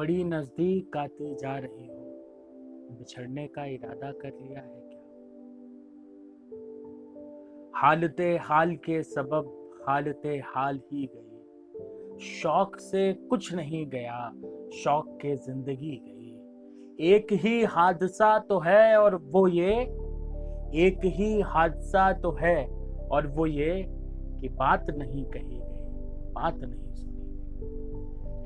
बड़ी नज़दीक आती जा रही हो। बिछड़ने का इरादा कर लिया है क्या? हालते हाल के सबब हालते हाल ही गई शौक से कुछ नहीं गया, शौक के ज़िंदगी गई। एक ही हादसा तो है और वो ये, एक ही हादसा तो है और वो ये कि बात नहीं कही गई, बात नहीं सुनी।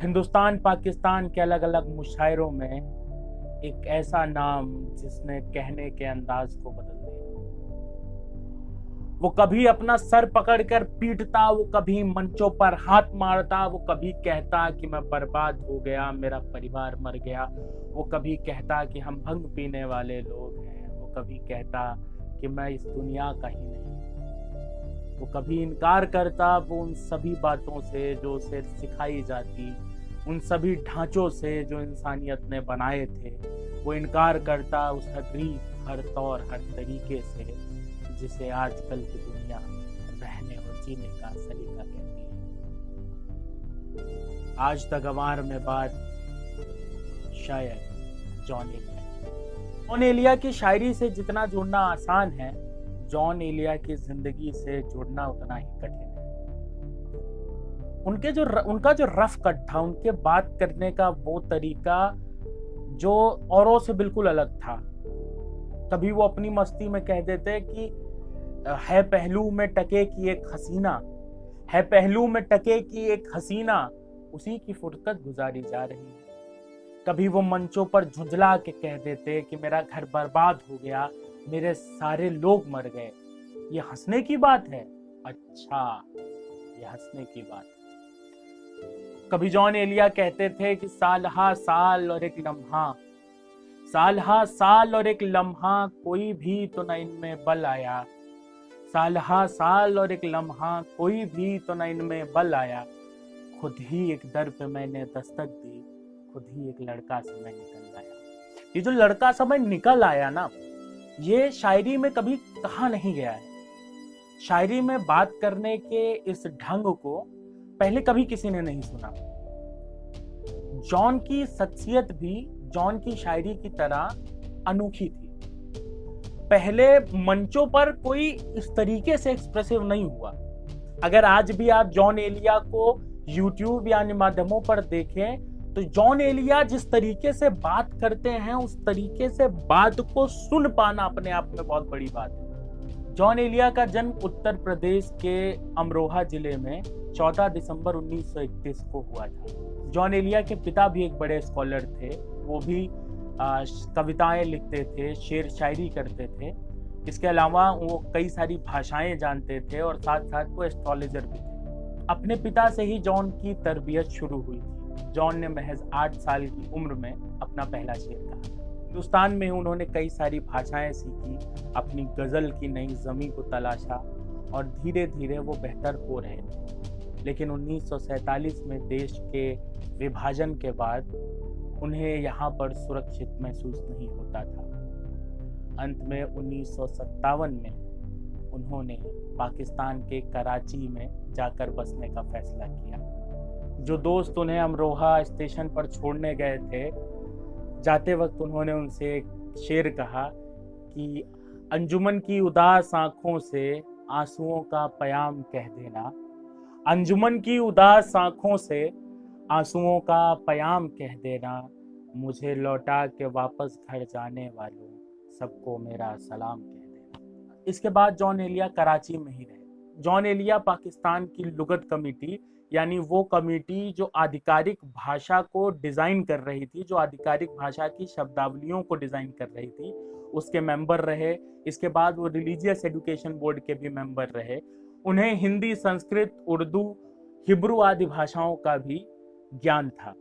हिंदुस्तान, पाकिस्तान के अलग अलग मुशायरों में एक ऐसा नाम जिसने कहने के अंदाज को बदल दिया। वो कभी अपना सर पकड़कर पीटता, वो कभी मंचों पर हाथ मारता, वो कभी कहता कि मैं बर्बाद हो गया, मेरा परिवार मर गया। वो कभी कहता कि हम भंग पीने वाले लोग हैं। वो कभी कहता कि मैं इस दुनिया का ही नहीं। वो कभी इनकार करता, वो उन सभी बातों से जो उसे सिखाई जाती उन सभी ढांचों से जो इंसानियत ने बनाए थे, वो इनकार करता उस हर हर तौर, हर तरीके से, जिसे आजकल की दुनिया रहने और जीने का सलीका कहती है। आज तक अवार में बात शायद जॉन एलिया जॉन एलिया की शायरी से जितना जुड़ना आसान है, जॉन एलिया की ज़िंदगी से जुड़ना उतना ही कठिन है। उनके जो उनका जो रफ कट था, उनके बात करने का वो तरीका जो औरों से बिल्कुल अलग था। कभी वो अपनी मस्ती में कह देते कि, है पहलू में टके की एक हसीना, है पहलू में टके की एक हसीना, उसी की फुर्सत गुजारी जा रही है। कभी वो मंचों पर झुंझला के कह देते कि, मेरा घर बर्बाद हो गया, मेरे सारे लोग मर गए। ये हंसने की बात है? अच्छा ये हंसने की बात कभी जॉन एलिया कहते थे कि साल हा साल और एक लम्हा। साल हा साल और एक लम्हा, कोई भी तो न इनमें बल आया। साल हा साल और एक लम्हा, कोई भी तो न इनमें बल आया। खुद ही एक दर पे मैंने दस्तक दी, खुद ही एक लड़का समय निकल आया। ये जो लड़का समय निकल आया ना, ये शायरी में कभी कहा नहीं गया है। शायरी में बात करने के इस ढंग को पहले कभी किसी ने नहीं सुना। जॉन की शख्सियत भी जॉन की शायरी की तरह अनोखी थी। पहले मंचों पर कोई इस तरीके से एक्सप्रेसिव नहीं हुआ। अगर आज भी आप जॉन एलिया को यूट्यूब या अन्य माध्यमों पर देखें तो जॉन एलिया जिस तरीके से बात करते हैं, उस तरीके से बात को सुन पाना अपने आप में बहुत बड़ी बात है। जॉन एलिया का जन्म उत्तर प्रदेश के अमरोहा ज़िले में 14 दिसंबर 1931 को हुआ था। जॉन एलिया के पिता भी एक बड़े स्कॉलर थे। वो भी कविताएँ लिखते थे, शेर शायरी करते थे। इसके अलावा वो कई सारी भाषाएँ जानते थे और साथ साथ वो एस्ट्रोलॉजर भी थे। अपने पिता से ही जॉन की तरबियत शुरू हुई थी। जॉन ने महज आठ साल की उम्र में अपना पहला शेर कहा। हिंदुस्तान में उन्होंने कई सारी भाषाएँ सीखी, अपनी गज़ल की नई जमी को तलाशा और धीरे धीरे वो बेहतर हो रहे थे। लेकिन 1947 में देश के विभाजन के बाद उन्हें यहाँ पर सुरक्षित महसूस नहीं होता था। अंत में उन्नीस सौ सत्तावन में उन्होंने पाकिस्तान के कराची में जाकर बसने का फैसला किया। जो दोस्त उन्हें अमरोहा स्टेशन पर छोड़ने गए थे जाते वक्त उन्होंने उनसे एक शेर कहा कि, अंजुमन की उदास आँखों से आंसुओं का प्याम कह देना। अंजुमन की उदास आँखों से आंसुओं का प्याम कह देना। मुझे लौटा के वापस घर जाने वालों, सबको मेरा सलाम कह देना। इसके बाद जॉन एलिया कराची में ही रहे। जॉन एलिया पाकिस्तान की लुगत कमेटी, यानी वो कमेटी जो आधिकारिक भाषा को डिज़ाइन कर रही थी, जो आधिकारिक भाषा की शब्दावलियों को डिज़ाइन कर रही थी, उसके मेंबर रहे। इसके बाद वो रिलीजियस एजुकेशन बोर्ड के भी मेंबर रहे। उन्हें हिंदी, संस्कृत, उर्दू, हिब्रू आदि भाषाओं का भी ज्ञान था।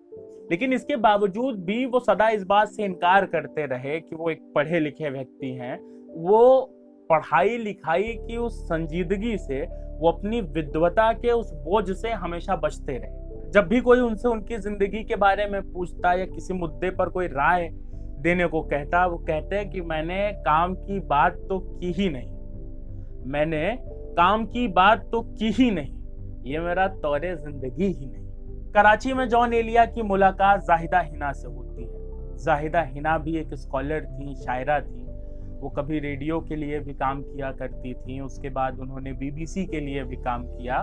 लेकिन इसके बावजूद भी वो सदा इस बात से इनकार करते रहे कि वो एक पढ़े लिखे व्यक्ति हैं। वो पढ़ाई लिखाई की उस संजीदगी से वो अपनी विद्वता के उस बोझ से हमेशा बचते रहे। जब भी कोई उनसे उनकी ज़िंदगी के बारे में पूछता या किसी मुद्दे पर कोई राय देने को कहता, वो कहते हैं कि मैंने काम की बात तो की ही नहीं। मैंने काम की बात तो की ही नहीं। ये मेरा तौरे ज़िंदगी ही नहीं। कराची में जॉन एलिया की मुलाकात जाहिदा हिना से होती है। जाहिदा हिना भी एक स्कॉलर थी, शायरा थी। वो कभी रेडियो के लिए भी काम किया करती थी, उसके बाद उन्होंने बीबीसी के लिए भी काम किया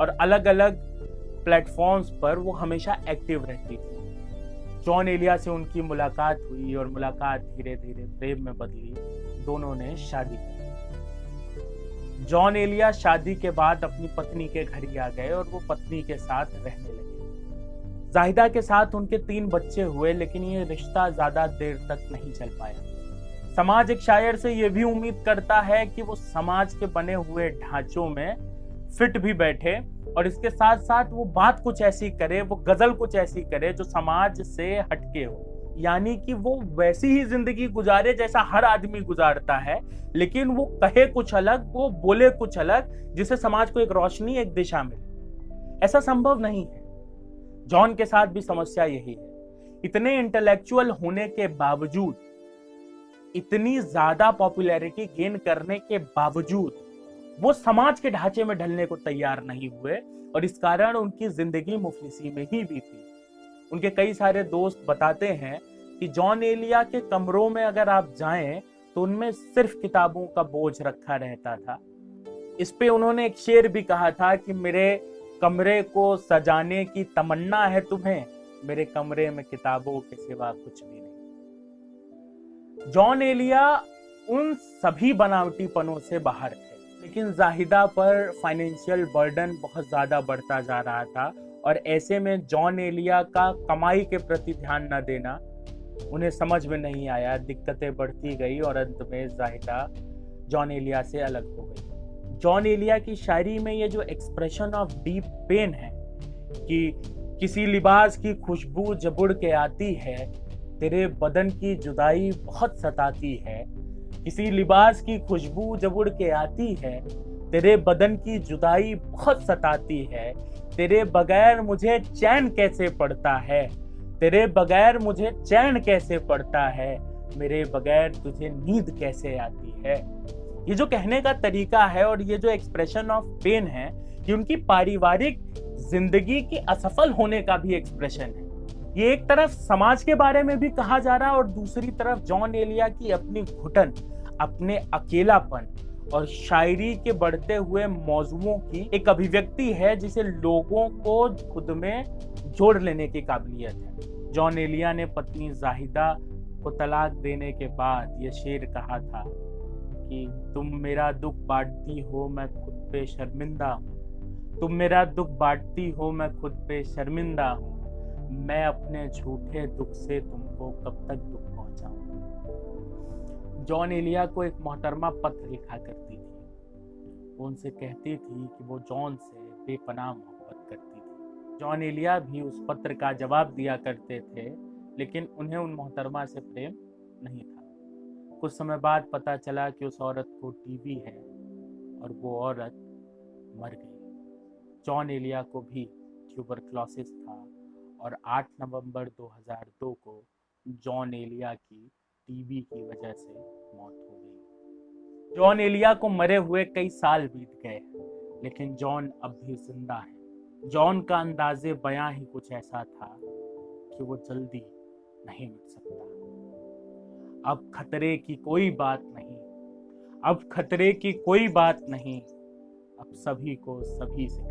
और अलग अलग प्लेटफॉर्म्स पर वो हमेशा एक्टिव रहती थी। जॉन एलिया से उनकी मुलाकात हुई और मुलाकात धीरे धीरे प्रेम में बदली। दोनों ने शादी की। जॉन एलिया शादी के बाद अपनी पत्नी के घर ही आ गए और वो पत्नी के साथ रहने लगे। जाहिदा के साथ उनके तीन बच्चे हुए, लेकिन ये रिश्ता ज़्यादा देर तक नहीं चल पाया। समाज एक शायर से यह भी उम्मीद करता है कि वो समाज के बने हुए ढांचों में फिट भी बैठे और इसके साथ साथ वो बात कुछ ऐसी करे, वो गज़ल कुछ ऐसी करे जो समाज से हटके हो। यानी कि वो वैसी ही ज़िंदगी गुजारे जैसा हर आदमी गुजारता है, लेकिन वो कहे कुछ अलग, वो बोले कुछ अलग, जिससे समाज को एक रोशनी, एक दिशा मिले। ऐसा संभव नहीं है। जॉन के साथ भी समस्या यही है। इतने इंटेलेक्चुअल होने के बावजूद इतनी ज़्यादा पॉपुलैरिटी गेन करने के बावजूद, वो समाज के ढांचे में ढलने को तैयार नहीं हुए और इस कारण उनकी ज़िंदगी मुफलिसी में ही बीती। उनके कई सारे दोस्त बताते हैं कि जॉन एलिया के कमरों में अगर आप जाएँ तो उनमें सिर्फ़ किताबों का बोझ रखा रहता था। इस पे उन्होंने एक शेर भी कहा था कि मेरे कमरे को सजाने की तमन्ना है तुम्हें, मेरे कमरे में किताबों के सिवा कुछ भी नहीं। जॉन एलिया उन सभी बनावटीपनों से बाहर थे, लेकिन जाहिदा पर फाइनेंशियल बर्डन बहुत ज़्यादा बढ़ता जा रहा था और ऐसे में जॉन एलिया का कमाई के प्रति ध्यान न देना उन्हें समझ में नहीं आया, दिक्कतें बढ़ती गई और अंत में जाहिदा जॉन एलिया से अलग हो गई। जॉन एलिया की शायरी में ये जो एक्सप्रेशन ऑफ़ डीप पेन है कि किसी लिबास की खुशबू जबुड़ के आती है तेरे बदन की जुदाई बहुत सताती है। किसी लिबास की खुशबू जब उड़ के आती है, तेरे बदन की जुदाई बहुत सताती है। तेरे बगैर मुझे चैन कैसे पड़ता है? तेरे बगैर मुझे चैन कैसे पड़ता है? मेरे बगैर तुझे नींद कैसे आती है? ये जो कहने का तरीका है और ये जो एक्सप्रेशन ऑफ़ पेन है, ये उनकी पारिवारिक ज़िंदगी की असफल होने का भी एक्सप्रेशन है। ये एक तरफ़ समाज के बारे में भी कहा जा रहा है और दूसरी तरफ़ जॉन एलिया की अपनी घुटन, अपने अकेलापन और शायरी के बढ़ते हुए मौजुओं की एक अभिव्यक्ति है जिसे लोगों को खुद में जोड़ लेने की काबिलियत है। जॉन एलिया ने पत्नी जाहिदा को तलाक देने के बाद यह शेर कहा था कि, तुम मेरा दुख बांटती हो, मैं खुद पे शर्मिंदा हूँ। तुम मेरा दुख बांटती हो, मैं खुद पे शर्मिंदा हूँ। मैं अपने झूठे दुख से तुमको कब तक दुख पहुंचाऊं जॉन एलिया को एक मोहतरमा पत्र लिखा करती थी। उनसे कहती थी कि वो जॉन से बेपनाह मोहब्बत करती थी। जॉन एलिया भी उस पत्र का जवाब दिया करते थे, लेकिन उन्हें उन मोहतरमा से प्रेम नहीं था। कुछ समय बाद पता चला कि उस औरत को टीबी है और वो औरत मर गई। जॉन एलिया को भी ट्यूबरक्लोसिस था। और 8 नवंबर 2002 को जॉन एलिया की टीबी की वजह से मौत हो गई। जॉन एलिया को मरे हुए कई साल बीत गए लेकिन जॉन अब भी ज़िंदा है। जॉन का अंदाजे बयां ही कुछ ऐसा था कि वो जल्दी नहीं मिट सकता। अब खतरे की कोई बात नहीं, अब खतरे की कोई बात नहीं, अब सभी को सभी से